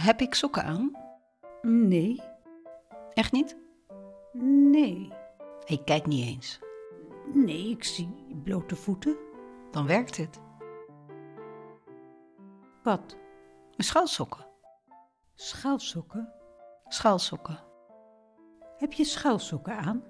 Heb ik sokken aan? Nee, Echt niet? nee, Ik kijk niet eens. nee, ik zie blote voeten. Dan werkt het. Wat? Mijn schaalsokken. Schaalsokken? Heb je schaalsokken aan?